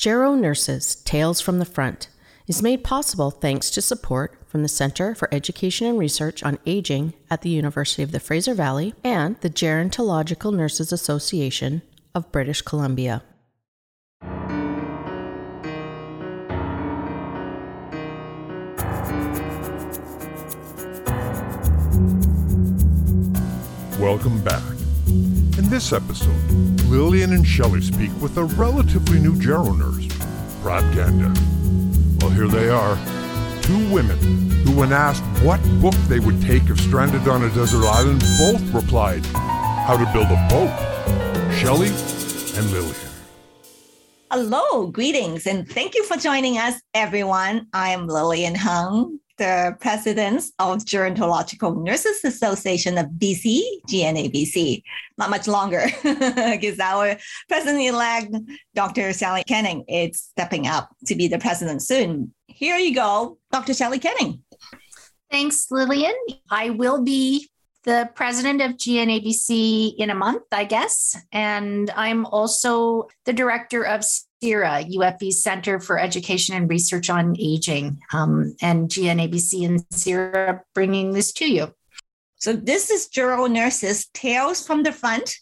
Gero Nurses Tales from the Front is made possible thanks to support from the Center for Education and Research on Aging at the University of the Fraser Valley and the Gerontological Nurses Association of British Columbia. Welcome back. In this episode, Lillian and Shelley speak with a relatively new Gero nurse, Prab Ganda. Well, here they are, two women who, when asked what book they would take if stranded on a desert island, both replied, How to Build a Boat. Shelley and Lillian. Hello, greetings, and thank you for joining us, everyone. I am Lillian Hung, the president of Gerontological Nurses Association of BC, GNABC. Not much longer because our president-elect, Dr. Shelley Canning, is stepping up to be the president soon. Here you go, Dr. Shelley Canning. Thanks, Lillian. I will be the president of GNABC in a month, I guess. And I'm also the director of CERA, UFV's Center for Education and Research on Aging, um, and GNABC and CERA bringing this to you. So, this is Gero Nurses Tales from the Front,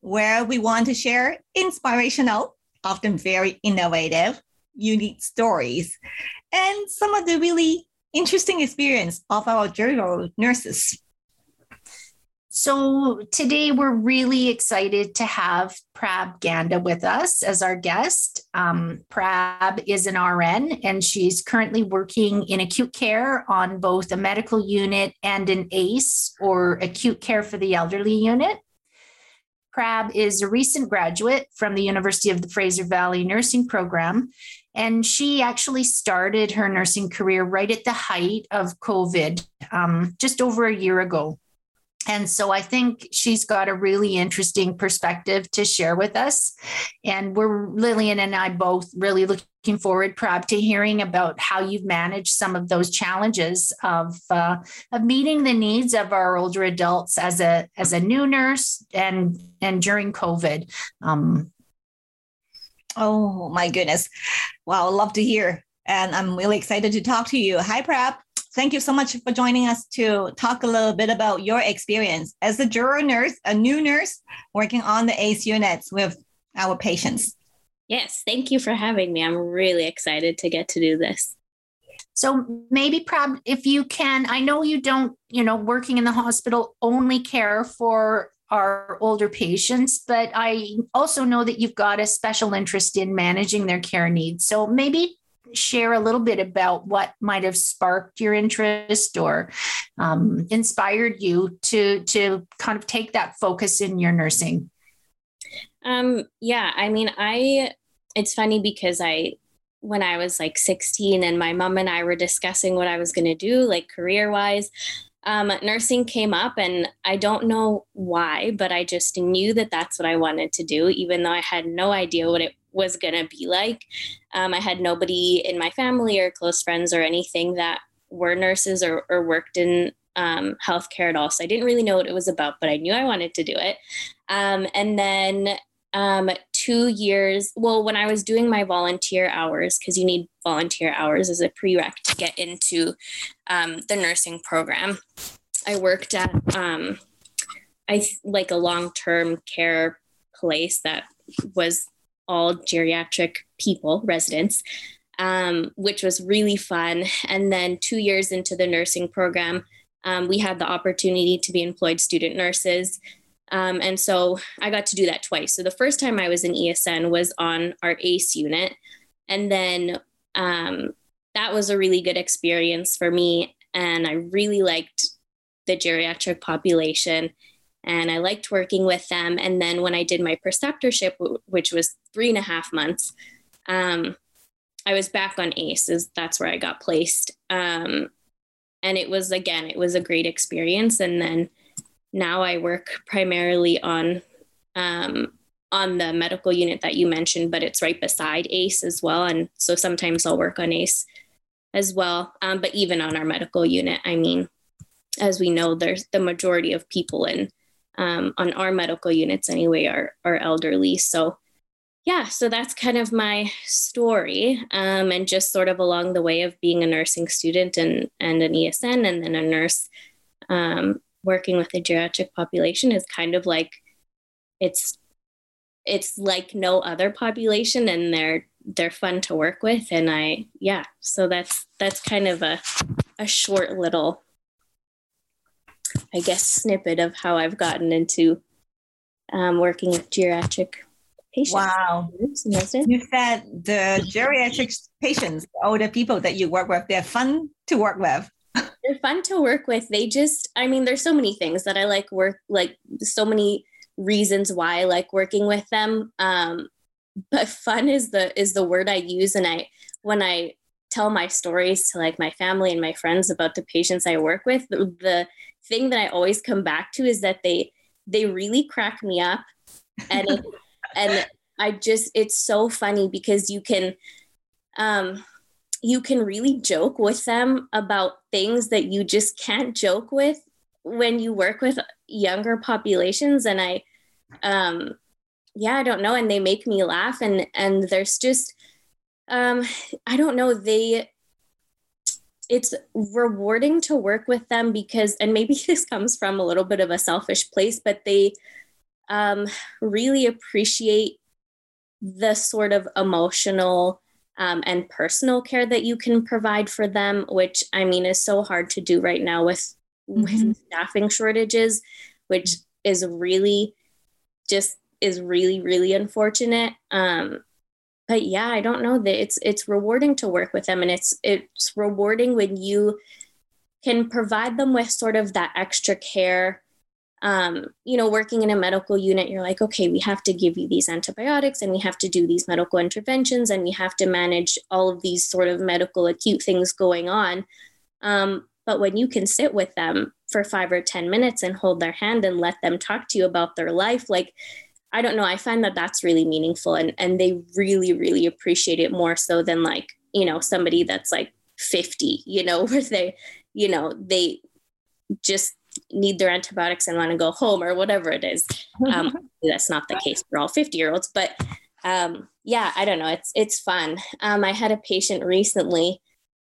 where we want to share inspirational, often very innovative, unique stories, and some of the really interesting experience of our Gero nurses. So today we're really excited to have Prab Ganda with us as our guest. Um, Prab is an RN and she's currently working in acute care on both a medical unit and an ACE or acute care for the elderly unit. Prab is a recent graduate from the University of the Fraser Valley Nursing Program, and she actually started her nursing career right at the height of COVID um, just over a year ago. And so I think she's got a really interesting perspective to share with us. And we're Lillian and I both really looking forward, Prab, to hearing about how you've managed some of those challenges of uh, of meeting the needs of our older adults as a as a new nurse and and during COVID. Um, oh my goodness! Wow, love to hear, and I'm really excited to talk to you. Hi, Prab thank you so much for joining us to talk a little bit about your experience as a Gero nurse, a new nurse working on the ACE units with our patients. Yes, thank you for having me. I'm really excited to get to do this. So maybe Prab, if you can, I know you don't, you know, working in the hospital only care for our older patients, but I also know that you've got a special interest in managing their care needs. So maybe share a little bit about what might have sparked your interest or um, inspired you to to kind of take that focus in your nursing? Um yeah i mean i it's funny because i when i was like 16 and my mom and i were discussing what i was going to do like career wise um, nursing came up and i don't know why but i just knew that that's what i wanted to do even though i had no idea what it was going to be like. Um, I had nobody in my family or close friends or anything that were nurses or, or worked in um, healthcare at all. So I didn't really know what it was about, but I knew I wanted to do it. Um, and then um, two years, well, when I was doing my volunteer hours, because you need volunteer hours as a prereq to get into um, the nursing program, I worked at um, I like a long term care place that was all geriatric people, residents, um, which was really fun. And then two years into the nursing program, um, we had the opportunity to be employed student nurses. Um, and so I got to do that twice. So the first time I was in ESN was on our ACE unit. And then um, that was a really good experience for me. And I really liked the geriatric population and I liked working with them. And then when I did my preceptorship, which was three and a half months, um, I was back on ACEs. That's where I got placed. Um, and it was, again, it was a great experience. And then now I work primarily on um, on the medical unit that you mentioned, but it's right beside ACE as well. And so sometimes I'll work on ACE as well. Um, but even on our medical unit, I mean, as we know, there's the majority of people in um, on our medical units anyway are are elderly. So yeah, so that's kind of my story, um, and just sort of along the way of being a nursing student and and an ESN, and then a nurse um, working with the geriatric population is kind of like it's it's like no other population, and they're they're fun to work with, and I yeah, so that's that's kind of a a short little, I guess, snippet of how I've gotten into um, working with geriatric patients. Wow. You said the geriatric patients, older people that you work with, they're fun to work with. they're fun to work with. They just, I mean, there's so many things that I like work, like so many reasons why I like working with them. Um, but fun is the is the word I use. And I when I tell my stories to like my family and my friends about the patients I work with, the, the thing that I always come back to is that they they really crack me up. And it, and I just it's so funny because you can um you can really joke with them about things that you just can't joke with when you work with younger populations. And I um yeah, I don't know. And they make me laugh and and there's just um I don't know they it's rewarding to work with them because and maybe this comes from a little bit of a selfish place but they um, really appreciate the sort of emotional um, and personal care that you can provide for them, which I mean is so hard to do right now with, mm-hmm. with staffing shortages, which is really just is really really unfortunate. Um, but yeah, I don't know that it's it's rewarding to work with them, and it's it's rewarding when you can provide them with sort of that extra care um, you know, working in a medical unit, you're like, okay, we have to give you these antibiotics and we have to do these medical interventions and we have to manage all of these sort of medical acute things going on. Um, but when you can sit with them for five or 10 minutes and hold their hand and let them talk to you about their life, like, I don't know, I find that that's really meaningful and, and they really, really appreciate it more so than like, you know, somebody that's like 50, you know, where they, you know, they just need their antibiotics and want to go home or whatever it is. Um, that's not the case for all 50 year olds, but um, yeah, I don't know. It's it's fun. Um, I had a patient recently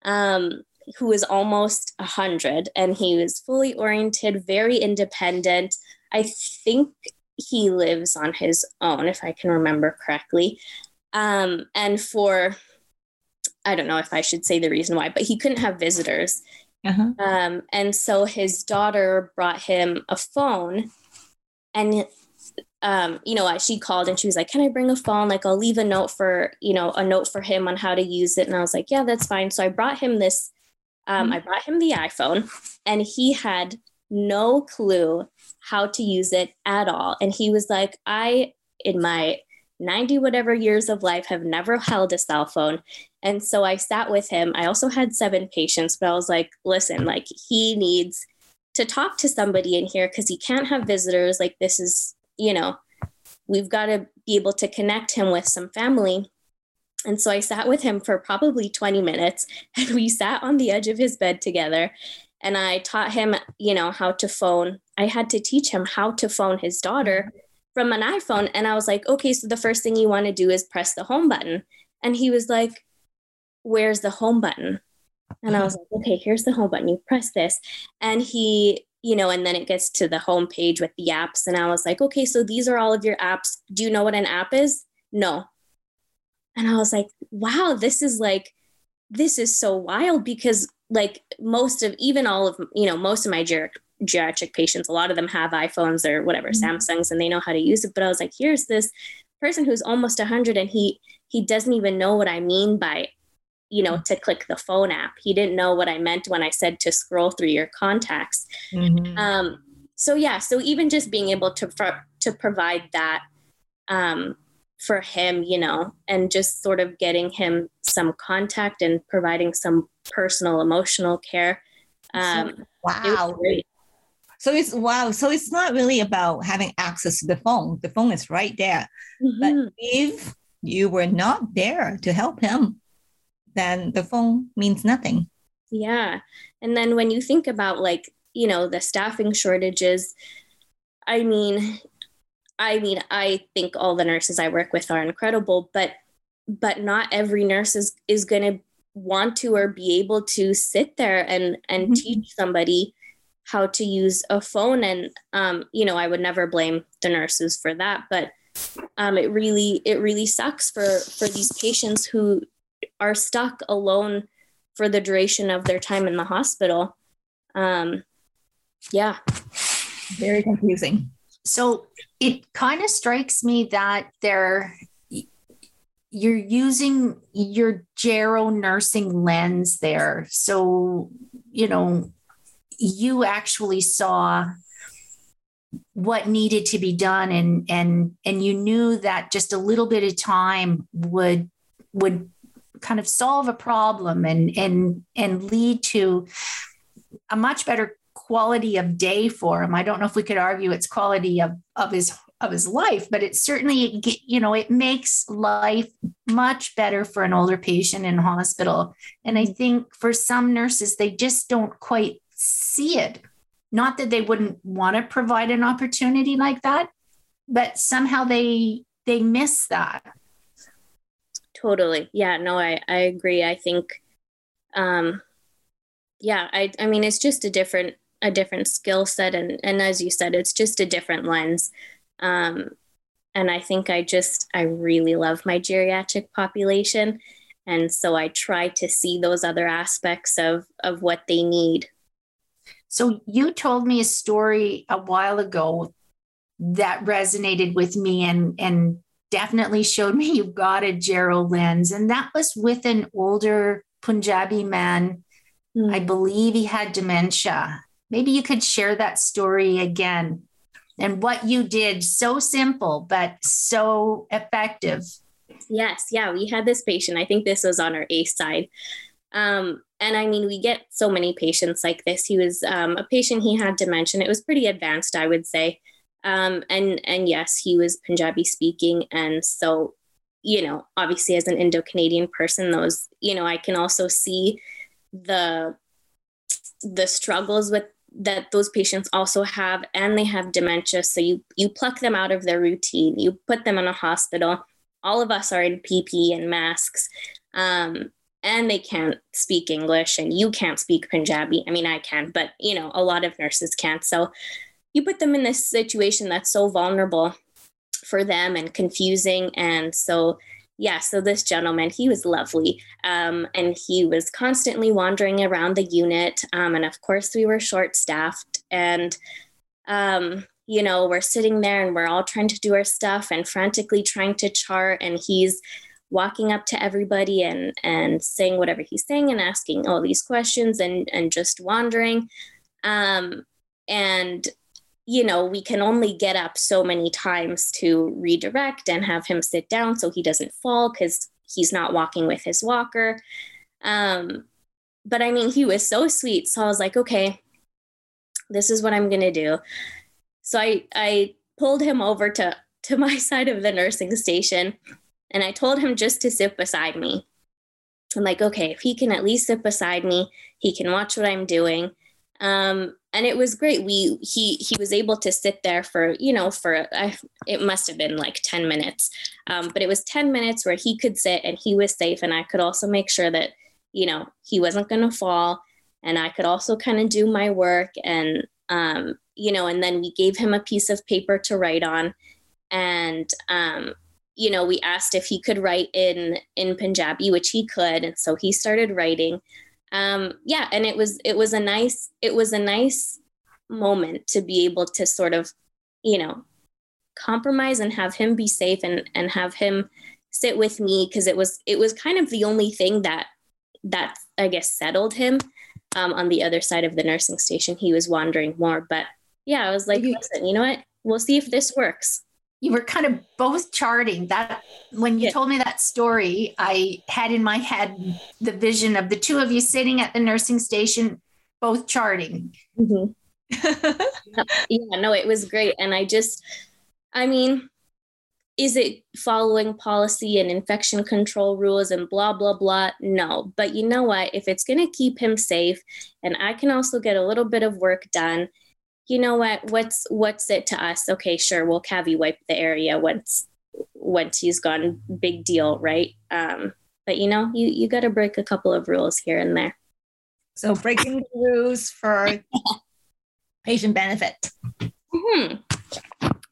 um, who was almost a hundred, and he was fully oriented, very independent. I think he lives on his own, if I can remember correctly. Um, and for I don't know if I should say the reason why, but he couldn't have visitors. Uh-huh. Um, and so his daughter brought him a phone and um, you know, she called and she was like, "Can I bring a phone? Like, I'll leave a note for you know a note for him on how to use it." And I was like, "Yeah, that's fine." So I brought him this. Um, mm-hmm. I brought him the iPhone, and he had no clue how to use it at all. And he was like, "I, in my 90 whatever years of life, have never held a cell phone. And so I sat with him. I also had seven patients, but I was like, listen, like he needs to talk to somebody in here because he can't have visitors. Like, this is, you know, we've got to be able to connect him with some family. And so I sat with him for probably 20 minutes and we sat on the edge of his bed together. And I taught him, you know, how to phone. I had to teach him how to phone his daughter from an iPhone. And I was like, okay, so the first thing you want to do is press the home button. And he was like, where's the home button? And I was like, okay, here's the home button. You press this. And he, you know, and then it gets to the home page with the apps. And I was like, okay, so these are all of your apps. Do you know what an app is? No. And I was like, wow, this is like, this is so wild because like most of even all of you know most of my ger- geriatric patients, a lot of them have iPhones or whatever, mm-hmm. Samsungs, and they know how to use it. But I was like, here's this person who's almost 100 and he he doesn't even know what I mean by you know to click the phone app he didn't know what i meant when i said to scroll through your contacts mm-hmm. um, so yeah so even just being able to to provide that um, for him you know and just sort of getting him some contact and providing some personal emotional care um, wow so it's wow. So it's not really about having access to the phone. The phone is right there. Mm-hmm. But if you were not there to help him, then the phone means nothing. Yeah. And then when you think about like, you know, the staffing shortages, I mean, I mean, I think all the nurses I work with are incredible, but but not every nurse is is going to want to or be able to sit there and and mm-hmm. teach somebody how to use a phone. And um, you know i would never blame the nurses for that but um, it really it really sucks for for these patients who are stuck alone for the duration of their time in the hospital. Um, yeah. Very confusing so it kind of strikes me that they're you're using your gero nursing lens there. So you know you actually saw what needed to be done and and and you knew that just a little bit of time would would kind of solve a problem and and and lead to a much better quality of day for him. I don't know if we could argue it's quality of of his of his life, but it certainly you know it makes life much better for an older patient in hospital. And I think for some nurses they just don't quite see it. Not that they wouldn't want to provide an opportunity like that, but somehow they they miss that. Totally. Yeah, no, I, I agree. I think um yeah, I I mean it's just a different a different skill set and and as you said, it's just a different lens. Um and I think I just I really love my geriatric population. And so I try to see those other aspects of of what they need so you told me a story a while ago that resonated with me and and definitely showed me you've got a gero lens and that was with an older Punjabi man. Mm. I believe he had dementia. Maybe you could share that story again and what you did so simple but so effective. Yes, yeah, we had this patient. I think this was on our ACE side. Um, and I mean, we get so many patients like this. He was um, a patient, he had dementia. It was pretty advanced, I would say. Um, and, and yes, he was Punjabi speaking. And so, you know, obviously as an Indo-Canadian person, those, you know, I can also see the, the struggles with that those patients also have and they have dementia so you you pluck them out of their routine you put them in a hospital all of us are in pp and masks um, and they can't speak English and you can't speak Punjabi. I mean, I can, but you know, a lot of nurses can't. So you put them in this situation that's so vulnerable for them and confusing. And so, yeah, so this gentleman, he was lovely. Um, and he was constantly wandering around the unit. Um, and of course, we were short staffed. And, um, you know, we're sitting there and we're all trying to do our stuff and frantically trying to chart. And he's, walking up to everybody and and saying whatever he's saying and asking all these questions and and just wandering um and you know we can only get up so many times to redirect and have him sit down so he doesn't fall because he's not walking with his walker um but i mean he was so sweet so i was like okay this is what i'm going to do so i i pulled him over to to my side of the nursing station and I told him just to sit beside me. I'm like, okay, if he can at least sit beside me, he can watch what I'm doing. Um, and it was great. We he he was able to sit there for you know for I, it must have been like ten minutes, um, but it was ten minutes where he could sit and he was safe, and I could also make sure that you know he wasn't going to fall, and I could also kind of do my work and um, you know, and then we gave him a piece of paper to write on, and um, you know, we asked if he could write in in Punjabi, which he could, and so he started writing. Um, yeah, and it was it was a nice it was a nice moment to be able to sort of, you know, compromise and have him be safe and and have him sit with me because it was it was kind of the only thing that that I guess settled him. Um, on the other side of the nursing station, he was wandering more, but yeah, I was like, listen, you know what? We'll see if this works you were kind of both charting that when you yeah. told me that story i had in my head the vision of the two of you sitting at the nursing station both charting. Mm-hmm. yeah no it was great. And i just i mean is it following policy and infection control rules and blah blah blah? No. But you know what? If it's going to keep him safe and i can also get a little bit of work done you know what, what's what's it to us? Okay, sure, we'll cavi wipe the area once once he's gone. Big deal, right? Um, but you know, you you got to break a couple of rules here and there. So breaking the rules for patient benefit. hmm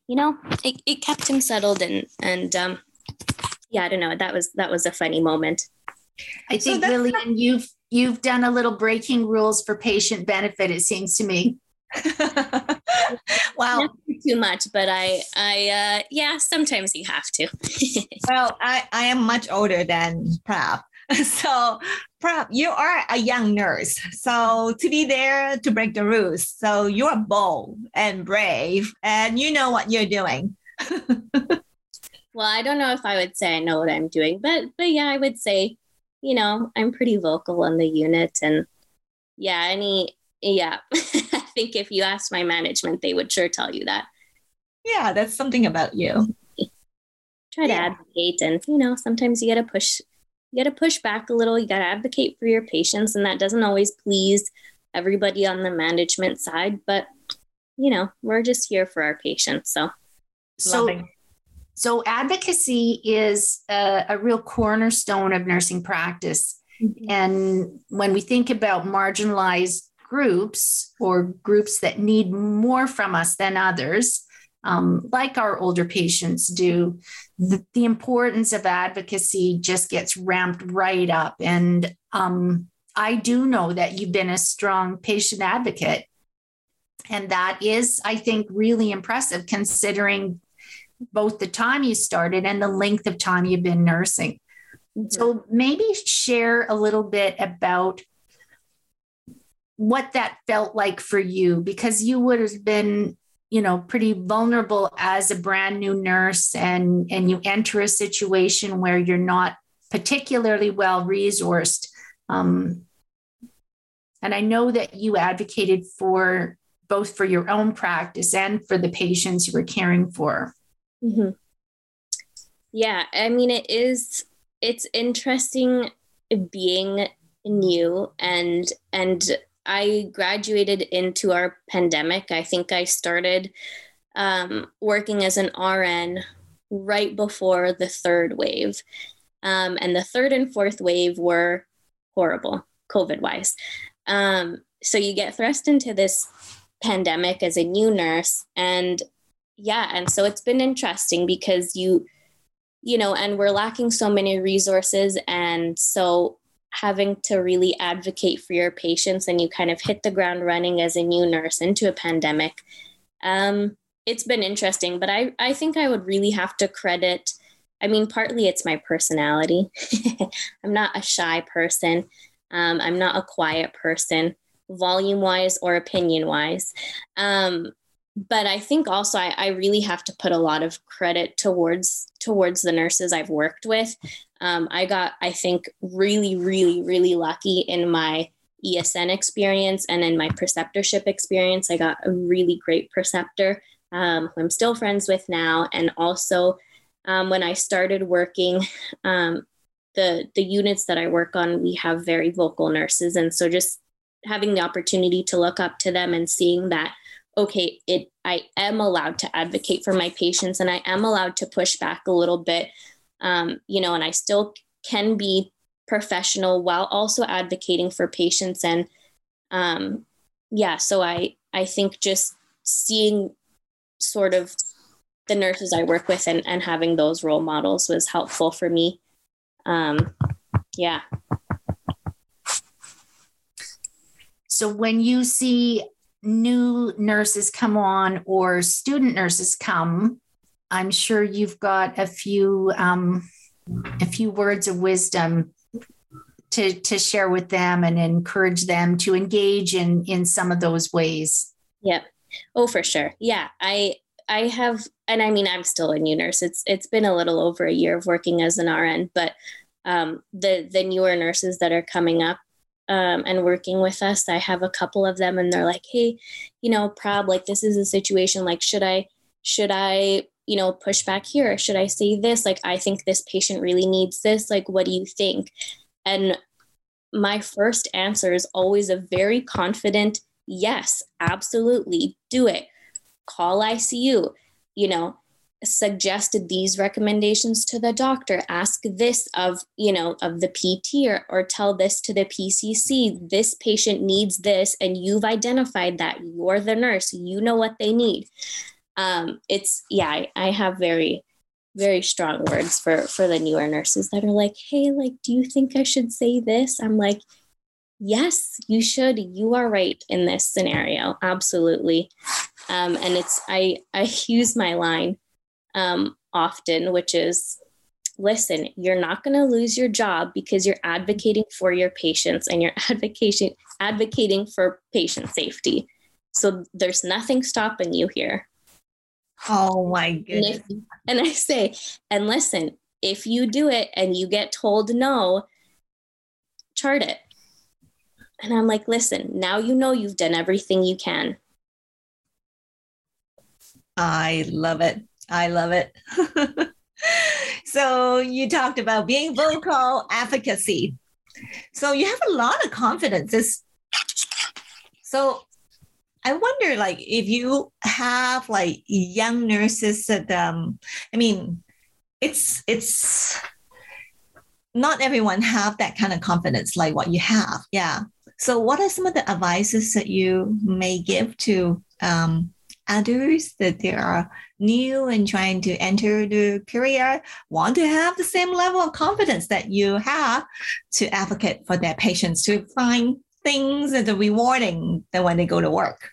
You know, it, it kept him settled and and um, yeah, I don't know. That was that was a funny moment. I think that's Lillian, you've you've done a little breaking rules for patient benefit. It seems to me. wow. Too much, but I I uh, yeah, sometimes you have to. Well, I, I am much older than Prab. So, Prab, you are a young nurse. So, to be there to break the rules. So, you're bold and brave and you know what you're doing. well, I don't know if I would say I know what I'm doing, but but yeah, I would say, you know, I'm pretty vocal on the unit and yeah, any yeah. I think if you asked my management, they would sure tell you that. Yeah, that's something about you. Try to advocate and you know, sometimes you gotta push you gotta push back a little, you gotta advocate for your patients, and that doesn't always please everybody on the management side, but you know, we're just here for our patients. So So Loving. so advocacy is a, a real cornerstone of nursing practice. Mm-hmm. And when we think about marginalized groups or groups that need more from us than others, um, like our older patients do, the, the importance of advocacy just gets ramped right up. And um, I do know that you've been a strong patient advocate. And that is, I think, really impressive considering both the time you started and the length of time you've been nursing. So maybe share a little bit about what that felt like for you because you would have been you know pretty vulnerable as a brand new nurse and and you enter a situation where you're not particularly well resourced um, and i know that you advocated for both for your own practice and for the patients you were caring for mm-hmm. Yeah, I mean, it is. It's interesting being new and and I graduated into our pandemic. I think I started um, working as an RN right before the third wave, um, and the third and fourth wave were horrible, COVID wise. Um, so you get thrust into this pandemic as a new nurse, and yeah and so it's been interesting because you you know and we're lacking so many resources and so having to really advocate for your patients and you kind of hit the ground running as a new nurse into a pandemic um, it's been interesting but i i think i would really have to credit i mean partly it's my personality. I'm not a shy person. Um, i'm not a quiet person volume wise or opinion wise um, but I think also I, I, really have to put a lot of credit towards towards the nurses I've worked with. Um, I got, I think, really, really, really lucky in my ESN experience and in my preceptorship experience. I got a really great preceptor um, who I'm still friends with now, and also um, when I started working. Um, the, the units that I work on, we have very vocal nurses. And so just having the opportunity to look up to them and seeing that okay it i am allowed to advocate for my patients and i am allowed to push back a little bit um, you know and i still can be professional while also advocating for patients and um, yeah so i i think just seeing sort of the nurses i work with and, and having those role models was helpful for me. Um, yeah. So when you see new nurses come on or student nurses come, I'm sure you've got a few um, a few words of wisdom to to share with them and encourage them to engage in in some of those ways. Yep. Oh, for sure. Yeah, I I have, and I mean, I'm still a new nurse. It's it's been a little over a year of working as an RN, but um, the the newer nurses that are coming up um, and working with us. I have a couple of them, and they're like, "Hey, you know, Prab, like this is a situation. Like, should I, should I, you know, push back here? Should I say this? Like, I think this patient really needs this. Like, what do you think?" And my first answer is always a very confident yes, absolutely, do it. Call ICU, you know, suggested these recommendations to the doctor ask this of you know of the pt or, or tell this to the pcc this patient needs this and you've identified that you're the nurse you know what they need um it's yeah I, I have very very strong words for for the newer nurses that are like hey like do you think i should say this? I'm like yes you should. You are right in this scenario. Absolutely. Um, and it's i i use my line um, often which is listen you're not going to lose your job because you're advocating for your patients and you're advocating advocating for patient safety. So there's nothing stopping you here Oh my goodness. and, if, and I say, and listen, if you do it and you get told no, chart it. And I'm like, listen, now you know you've done everything you can. I love it. I love it. so you talked about being vocal advocacy. So you have a lot of confidence. It's, so I wonder, like, if you have like young nurses that, um, I mean, it's it's not everyone have that kind of confidence like what you have. Yeah. So, what are some of the advices that you may give to um, others that they are new and trying to enter the career, want to have the same level of confidence that you have to advocate for their patients to find things that are rewarding than when they go to work?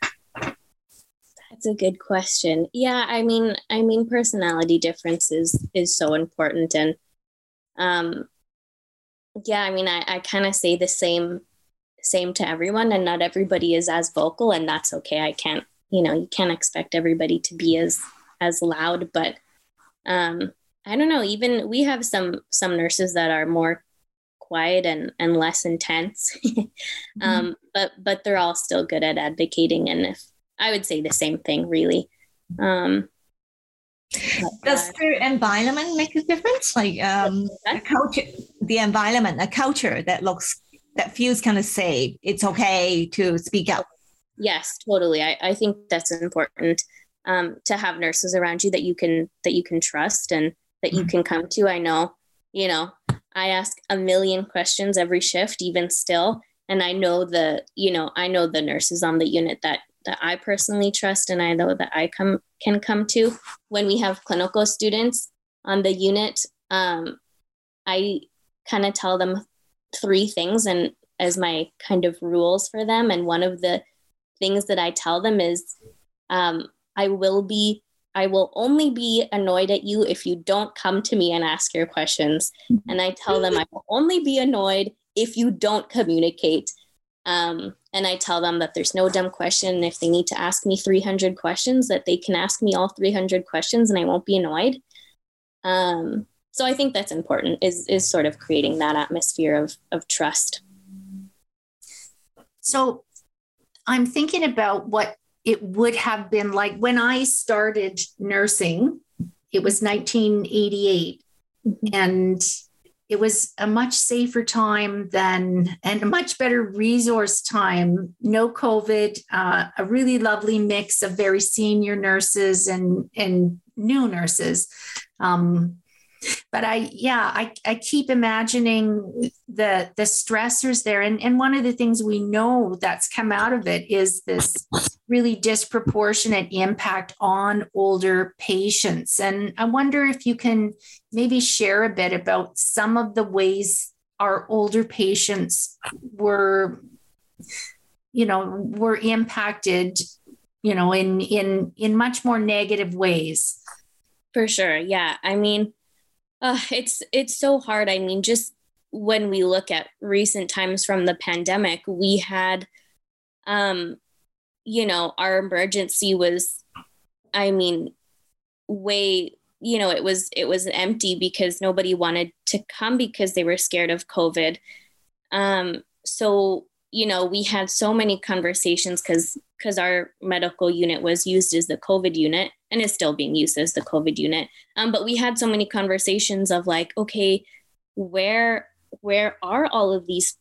That's a good question. Yeah, I mean, I mean, personality differences is so important, and um, yeah, I mean, I, I kind of say the same same to everyone, and not everybody is as vocal, and that's okay. I can't, you know, you can't expect everybody to be as as loud, but um, I don't know. Even we have some some nurses that are more quiet and and less intense. Mm-hmm. um, but but they're all still good at advocating and if i would say the same thing really. Um, does uh, the environment make a difference? Like um, a culture the environment a culture that looks that feels kind of safe it's okay to speak up. Yes totally. I, I think that's important um, to have nurses around you that you can that you can trust and that you mm-hmm. can come to. I know you know I ask a million questions every shift, even still. And I know the, you know, I know the nurses on the unit that that I personally trust and I know that I come can come to. When we have clinical students on the unit, um, I kind of tell them three things and as my kind of rules for them. And one of the things that I tell them is um, I will be I will only be annoyed at you if you don't come to me and ask your questions. And I tell them I will only be annoyed if you don't communicate. Um, and I tell them that there's no dumb question. If they need to ask me 300 questions, that they can ask me all 300 questions and I won't be annoyed. Um, so I think that's important is, is sort of creating that atmosphere of, of trust. So I'm thinking about what it would have been like when I started nursing, it was 1988. Mm-hmm. And it was a much safer time than and a much better resource time no covid uh, a really lovely mix of very senior nurses and and new nurses um, but I, yeah, I, I keep imagining the the stressors there. And, and one of the things we know that's come out of it is this really disproportionate impact on older patients. And I wonder if you can maybe share a bit about some of the ways our older patients were, you know, were impacted, you know, in in in much more negative ways. For sure. Yeah. I mean, uh, it's it's so hard. I mean, just when we look at recent times from the pandemic, we had, um, you know, our emergency was, I mean, way you know it was it was empty because nobody wanted to come because they were scared of covid um so you know we had so many conversations because because our medical unit was used as the covid unit and is still being used as the COVID unit. Um, but we had so many conversations of like, okay, where where are all of these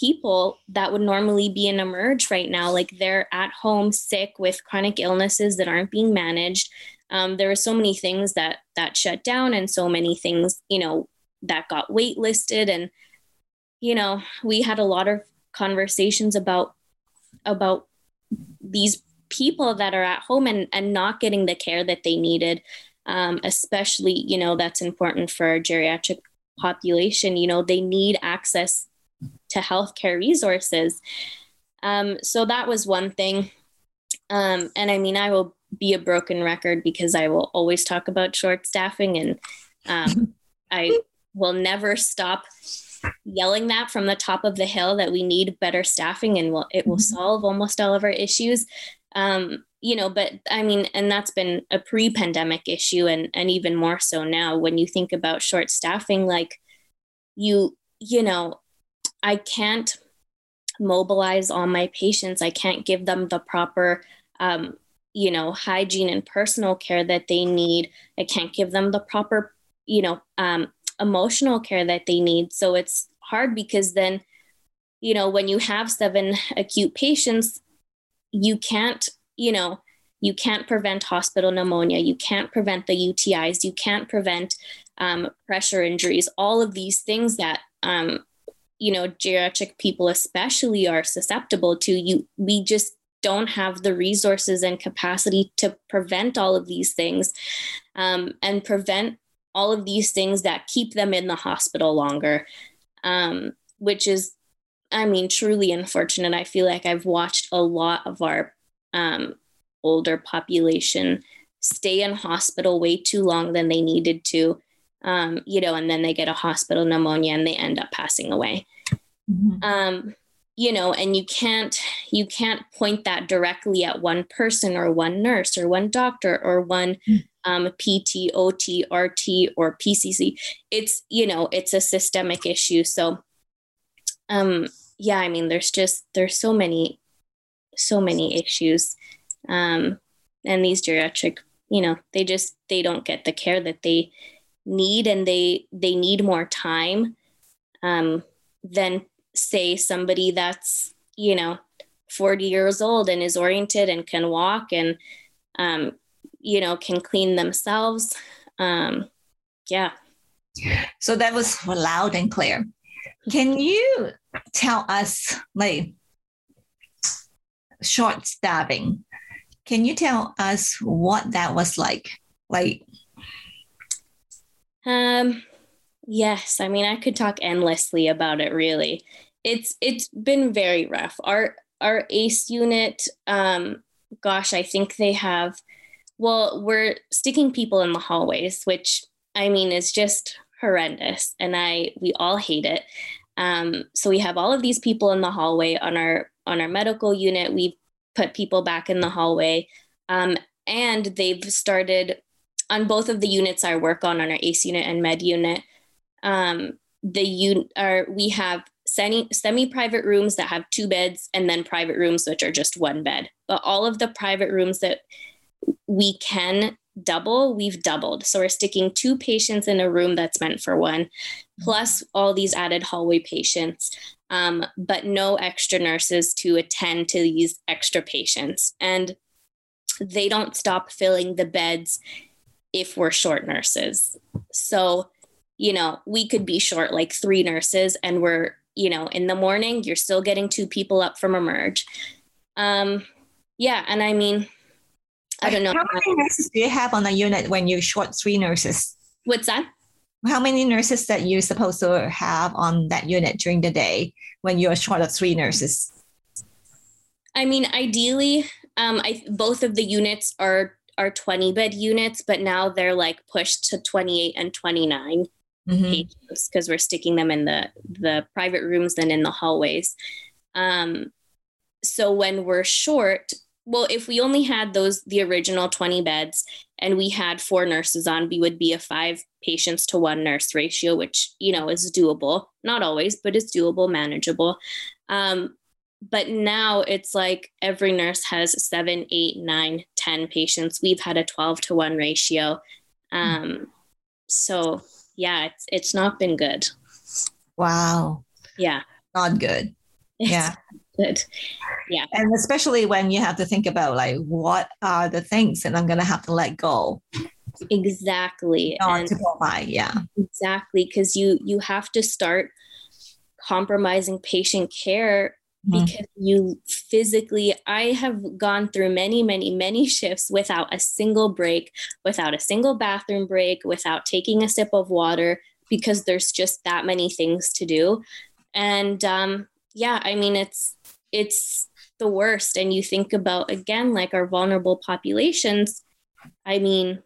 people that would normally be in emerge right now? Like they're at home sick with chronic illnesses that aren't being managed. Um, there were so many things that that shut down and so many things you know that got waitlisted. And you know we had a lot of conversations about about these people that are at home and, and not getting the care that they needed. Um, especially you know that's important for our geriatric population. You know they need access to healthcare resources. Um, so that was one thing. Um, and i mean i will be a broken record because i will always talk about short staffing and um, i will never stop yelling that from the top of the hill that we need better staffing and will it will mm-hmm. solve almost all of our issues. Um, you know but i mean and that's been a pre-pandemic issue and and even more so now when you think about short staffing like you you know i can't mobilize all my patients. I can't give them the proper um, you know hygiene and personal care that they need. I can't give them the proper you know um, emotional care that they need. So it's hard because then you know when you have seven acute patients you can't you know you can't prevent hospital pneumonia. You can't prevent the utis you can't prevent um, pressure injuries. All of these things that um, you know geriatric people especially are susceptible to you we just don't have the resources and capacity to prevent all of these things um, and prevent all of these things that keep them in the hospital longer, um, which is, I mean, truly unfortunate. I feel like I've watched a lot of our um, older population stay in hospital way too long than they needed to, um, you know, and then they get a hospital pneumonia and they end up passing away. Mm-hmm. Um, you know and you can't you can't point that directly at one person or one nurse or one doctor or one hmm. Um, pt ot rt or pcc it's you know it's a systemic issue. So um yeah i mean there's just there's so many so many issues. Um and these geriatric you know they just they don't get the care that they need and they they need more time um than say somebody that's you know 40 years old and is oriented and can walk and um, you know can clean themselves. Um, yeah. So that was loud and clear. Can you tell us like short stabbing? Can you tell us what that was like? Like um yes. I mean i could talk endlessly about it really. It's it's been very rough. Our our ACE unit, um, gosh, I think they have. Well, we're sticking people in the hallways, which I mean is just horrendous, and I we all hate it. Um, so we have all of these people in the hallway on our on our medical unit. We've put people back in the hallway, um, and they've started on both of the units I work on, on our ACE unit and Med unit. Um, the un- are we have semi semi private rooms that have two beds and then private rooms which are just one bed. But all of the private rooms that we can double, we've doubled. So we're sticking two patients in a room that's meant for one, plus all these added hallway patients, um, but no extra nurses to attend to these extra patients. And they don't stop filling the beds if we're short nurses. So, you know, we could be short like three nurses and we're you know, in the morning, you're still getting two people up from emerge. Um, yeah, and I mean, I don't know. How many nurses do you have on a unit when you short three nurses? What's that? How many nurses that you're supposed to have on that unit during the day when you're short of three nurses? I mean, ideally, um, I both of the units are are 20 bed units, but now they're like pushed to 28 and 29 mm-hmm. patients because we're sticking them in the the private rooms and in the hallways. Um, so when we're short, well, if we only had those the original 20 beds and we had four nurses on, we would be a five patients to one nurse ratio, which you know is doable. Not always, but it's doable, manageable. Um, but now it's like every nurse has seven, eight, nine, ten patients. We've had a 12 to one ratio. Um, so yeah, it's it's not been good. Wow. Yeah. not good. It's Yeah. Good. Yeah. And especially when you have to think about like what are the things that I'm gonna have to let go Exactly. And to provide. Yeah. exactly because you you have to start compromising patient care Mhm. because you physically i have gone through many many many shifts without a single break without a single bathroom break without taking a sip of water because there's just that many things to do and um yeah i mean it's it's the worst. And you think about again like our vulnerable populations i mean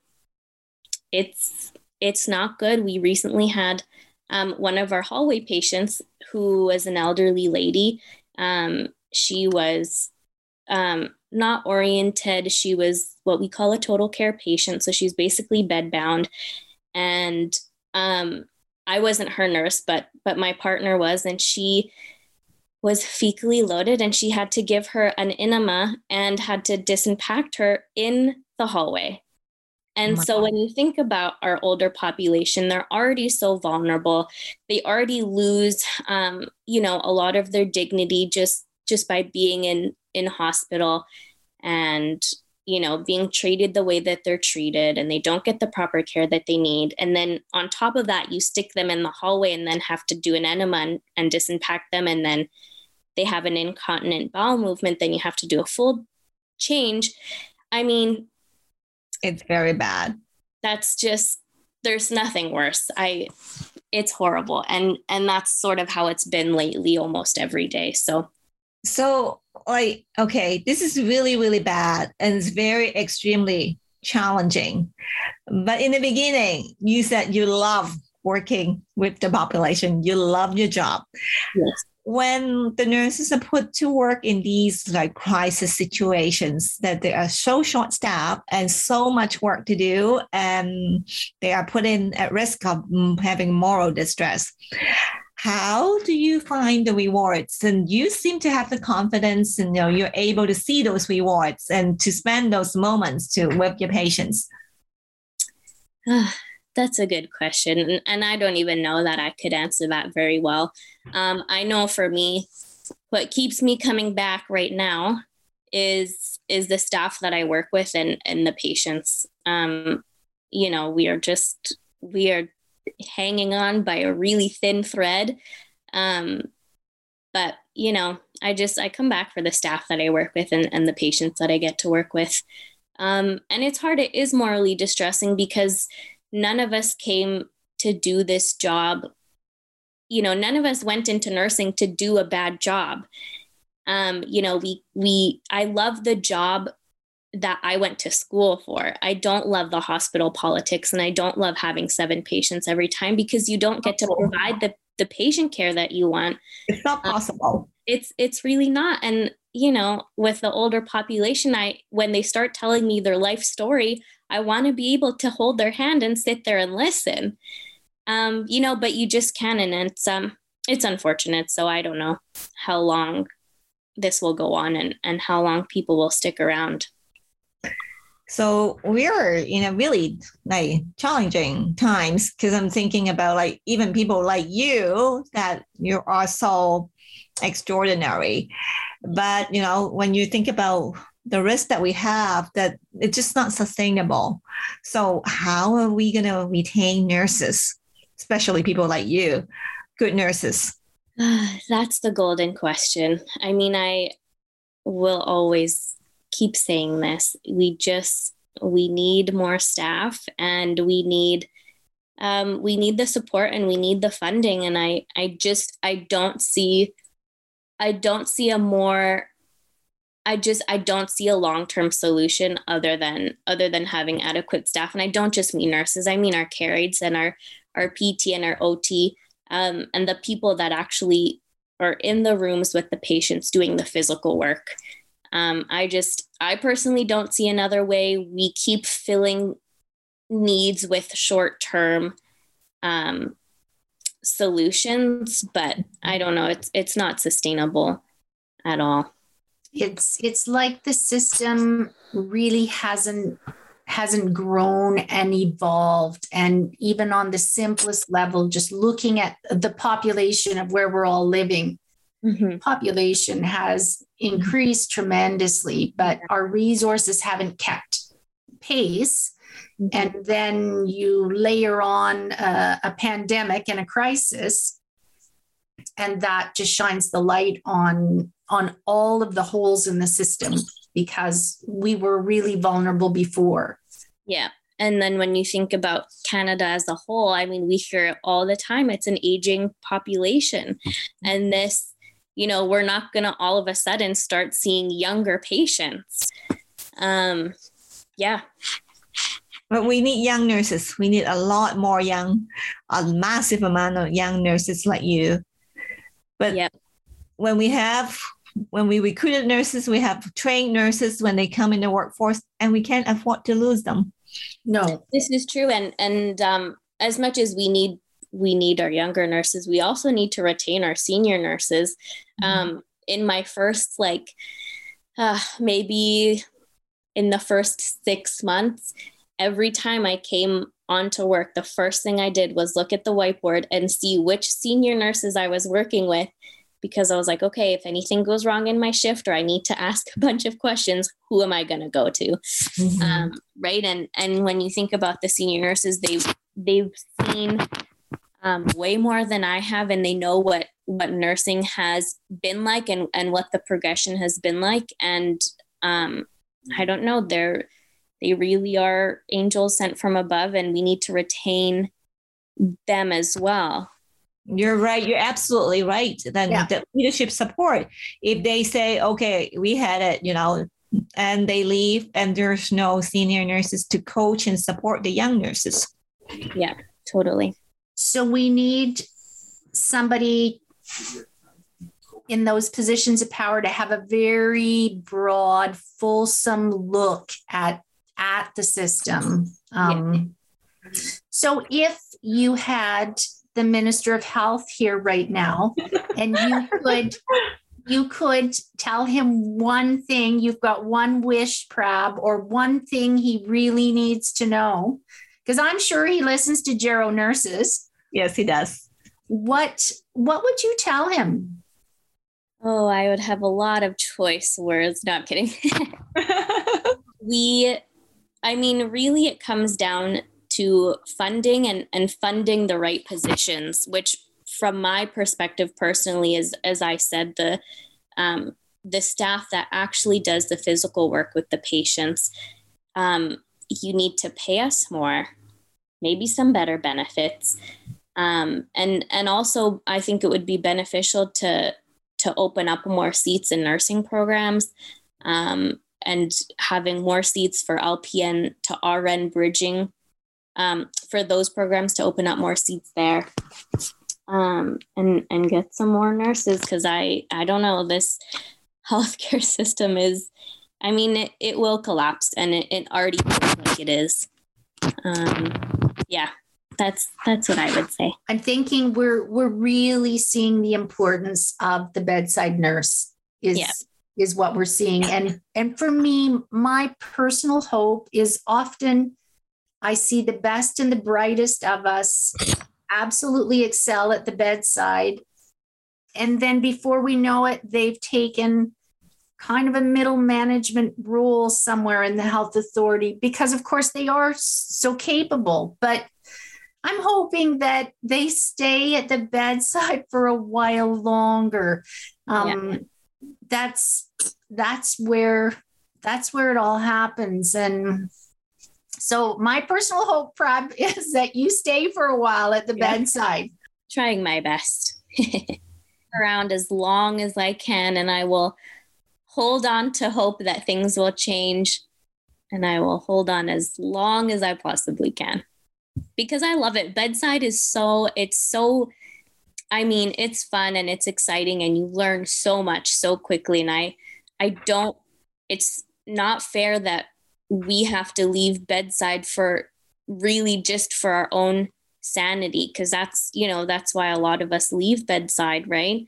it's it's not good. We recently had um, one of our hallway patients who was an elderly lady. Um, she was um, not oriented. She was what we call a total care patient. So she's basically bedbound. And um, i wasn't her nurse but but my partner was. And she was fecally loaded and she had to give her an enema and had to disimpact her in the hallway and my so God. when you think about our older population, they're already so vulnerable. They already lose, um, you know, a lot of their dignity just just by being in in hospital, and you know, being treated the way that they're treated, and they don't get the proper care that they need. And then on top of that, you stick them in the hallway, and then have to do an enema and, and disimpact them, and then they have an incontinent bowel movement. Then you have to do a full change. I mean, It's very bad. that's just there's nothing worse i it's horrible and and that's sort of how it's been lately almost every day so So, like, okay, this is really, really bad and it's very extremely challenging. But in the beginning, you said you love working with the population, you love your job. yes When the nurses are put to work in these like crisis situations, that they are so short staffed and so much work to do, and they are put in at risk of mm, having moral distress how do you find the rewards? And you seem to have the confidence and you know you're able to see those rewards and to spend those moments to with your patients. That's a good question and, and i don't even know that i could answer that very well. Um, i know for me what keeps me coming back right now is is the staff that i work with and and the patients. Um, you know we are just we are hanging on by a really thin thread. Um, but you know i just i come back for the staff that i work with and, and the patients that i get to work with. Um, and it's hard it is morally distressing because none of us came to do this job. You know none of us went into nursing to do a bad job. Um, you know we we i love the job that I went to school for. I don't love the hospital politics and I don't love having seven patients every time because you don't get to provide the, the patient care that you want. it's not possible It's it's really not. And you know, with the older population, I when they start telling me their life story, I want to be able to hold their hand and sit there and listen. Um, you know, but you just can and it's um it's unfortunate. So I don't know how long this will go on and, and how long people will stick around. So we're in a really like challenging times because i'm thinking about like even people like you that you are so extraordinary. But you know when you think about the risk that we have that it's just not sustainable. So how are we going to retain nurses especially people like you good nurses? That's the golden question. I mean, I will always keep saying this. We just we need more staff and we need um, we need the support and we need the funding. And I I just I don't see I don't see a more I just I don't see a long-term solution other than other than having adequate staff. And I don't just mean nurses, I mean our care aides and our our PT and our OT um, and the people that actually are in the rooms with the patients doing the physical work. Um, I just, I personally don't see another way. We keep filling needs with short term um, solutions, but I don't know. It's it's not sustainable at all. it's it's like the system really hasn't hasn't grown and evolved and even on the simplest level just looking at the population of where we're all living mm-hmm. population has increased tremendously, but our resources haven't kept pace. Mm-hmm. And then you layer on a, a pandemic and a crisis, and that just shines the light on on all of the holes in the system because we were really vulnerable before. Yeah. And then when you think about Canada as a whole, I mean, we hear it all the time. It's an aging population. And this, you know, we're not going to all of a sudden start seeing younger patients. Um, yeah. But we need young nurses. We need a lot more young, a massive amount of young nurses like you. But yep. when we have when we recruited nurses, we have trained nurses when they come in the workforce, and we can't afford to lose them. No, this is true. And and um, as much as we need we need our younger nurses, we also need to retain our senior nurses. Mm-hmm. Um, in my first like uh, maybe in the first six months, every time I came onto work, the first thing I did was look at the whiteboard and see which senior nurses I was working with because I was like, okay, if anything goes wrong in my shift or I need to ask a bunch of questions, who am I going to go to? Mm-hmm. Um, right. And, and when you think about the senior nurses, they've, they've seen um, way more than I have, and they know what, what nursing has been like and, and what the progression has been like. And um, I don't know, they're, they really are angels sent from above, and we need to retain them as well. You're right. You're absolutely right. Then yeah. the leadership support. If they say, okay, we had it, you know, and they leave and there's no senior nurses to coach and support the young nurses. Yeah, totally. So we need somebody in those positions of power to have a very broad, fulsome look at at the system. Um, yeah. So if you had the minister of health here right now and you could you could tell him one thing you've got one wish prab or one thing he really needs to know because i'm sure he listens to gero nurses yes he does what what would you tell him oh i would have a lot of choice words no i'm kidding we i mean really it comes down to funding and, and funding the right positions, which from my perspective personally is as I said, the um, the staff that actually does the physical work with the patients. Um, you need to pay us more, maybe some better benefits. Um, and and also I think it would be beneficial to to open up more seats in nursing programs um, and having more seats for LPN to RN bridging um, for those programs to open up more seats there um, and and get some more nurses because I I don't know this healthcare system is I mean it, it will collapse and it, it already feels like it is. Um, yeah, that's that's what I would say. I'm thinking we're we're really seeing the importance of the bedside nurse is yeah. is what we're seeing and and for me my personal hope is often I see the best and the brightest of us absolutely excel at the bedside. And then before we know it, they've taken kind of a middle management role somewhere in the health authority because, of course, they are so capable. But I'm hoping that they stay at the bedside for a while longer. Um, yeah. That's that's where that's where it all happens, and so my personal hope, Prab, is that you stay for a while at the yeah. bedside. Trying my best. Around as long as I can, and I will hold on to hope that things will change. And I will hold on as long as I possibly can because I love it. Bedside is so, it's so, I mean, it's fun and it's exciting and you learn so much so quickly. And I, I don't, it's not fair that we have to leave bedside for really just for our own sanity because that's you know that's why a lot of us leave bedside right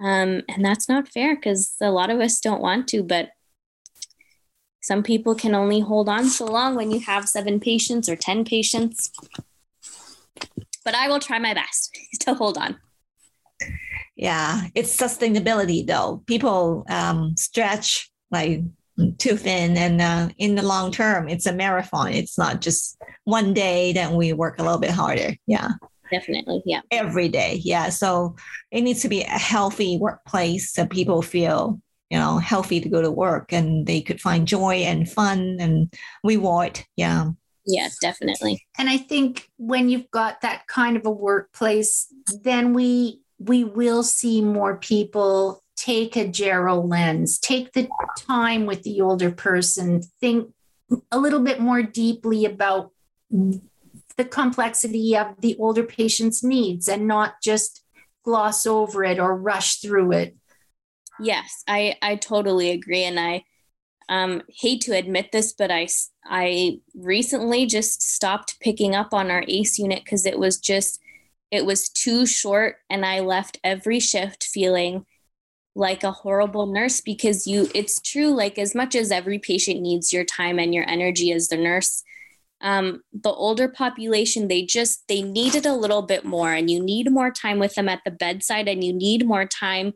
um, and that's not fair because a lot of us don't want to but some people can only hold on so long when you have seven patients or ten patients but i will try my best to hold on yeah, it's sustainability though. People um, stretch like too thin, and uh, in the long term, it's a marathon. It's not just one day that we work a little bit harder. Yeah, definitely. Yeah, every day. Yeah, so it needs to be a healthy workplace so people feel you know healthy to go to work and they could find joy and fun and reward. Yeah. Yeah, definitely. And I think when you've got that kind of a workplace, then we we will see more people take a Gero lens, take the time with the older person, think a little bit more deeply about the complexity of the older patient's needs and not just gloss over it or rush through it. Yes, I, I totally agree. And I um, hate to admit this, but I, I recently just stopped picking up on our ACE unit because it was just it was too short, and I left every shift feeling like a horrible nurse because you, it's true, like as much as every patient needs your time and your energy as the nurse. Um, the older population, they just they needed a little bit more, and you need more time with them at the bedside, and you need more time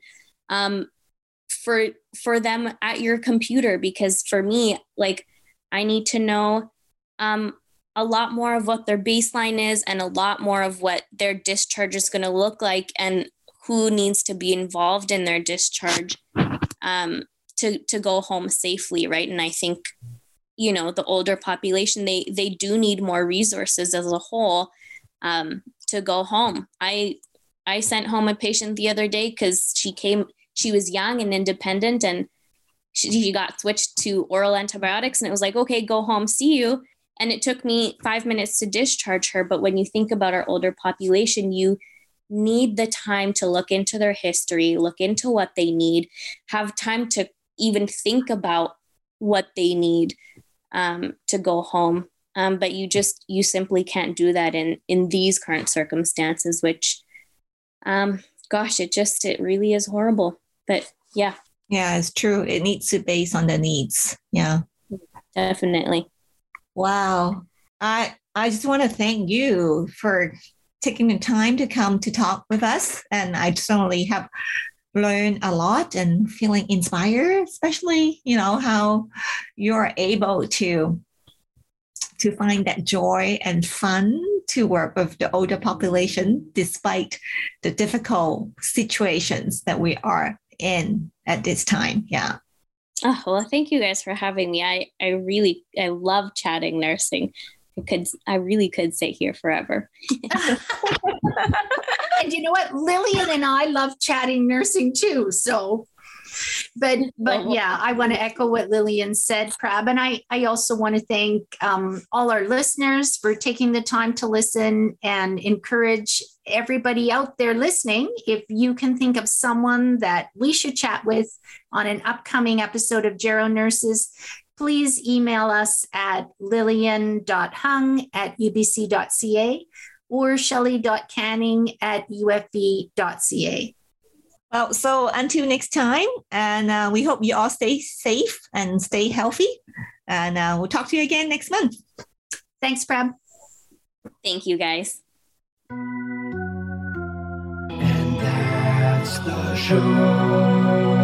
um, for for them at your computer because for me, like I need to know um, a lot more of what their baseline is and a lot more of what their discharge is going to look like and who needs to be involved in their discharge um, to to go home safely right? And i think you know the older population they they do need more resources as a whole um, to go home. I i sent home a patient the other day because she came she was young and independent and she, she got switched to oral antibiotics and it was like okay go home see you and it took me five minutes to discharge her. But when you think about our older population, you need the time to look into their history, look into what they need, have time to even think about what they need um, to go home. Um, but you just you simply can't do that in in these current circumstances, which, um, gosh, it just it really is horrible. But yeah, yeah, it's true. It needs to base on the needs. Yeah, definitely. Wow. I I just want to thank you for taking the time to come to talk with us. And I certainly have learned a lot and feeling inspired, especially, you know, how you're able to to find that joy and fun to work with the older population despite the difficult situations that we are in at this time. Yeah. Oh, well, thank you guys for having me. I, I really, I love chatting nursing. I could, I really could sit here forever. and you know what? Lillian and I love chatting nursing too. So but but yeah i want to echo what lillian said prab and i i also want to thank um, all our listeners for taking the time to listen and encourage everybody out there listening. If you can think of someone that we should chat with on an upcoming episode of gero nurses please email us at lillian.hung at ubc.ca or shelley.canning at ufv.ca well, so until next time, and uh, we hope you all stay safe and stay healthy. And uh, we'll talk to you again next month. Thanks, Prab. Thank you, guys. And that's the show.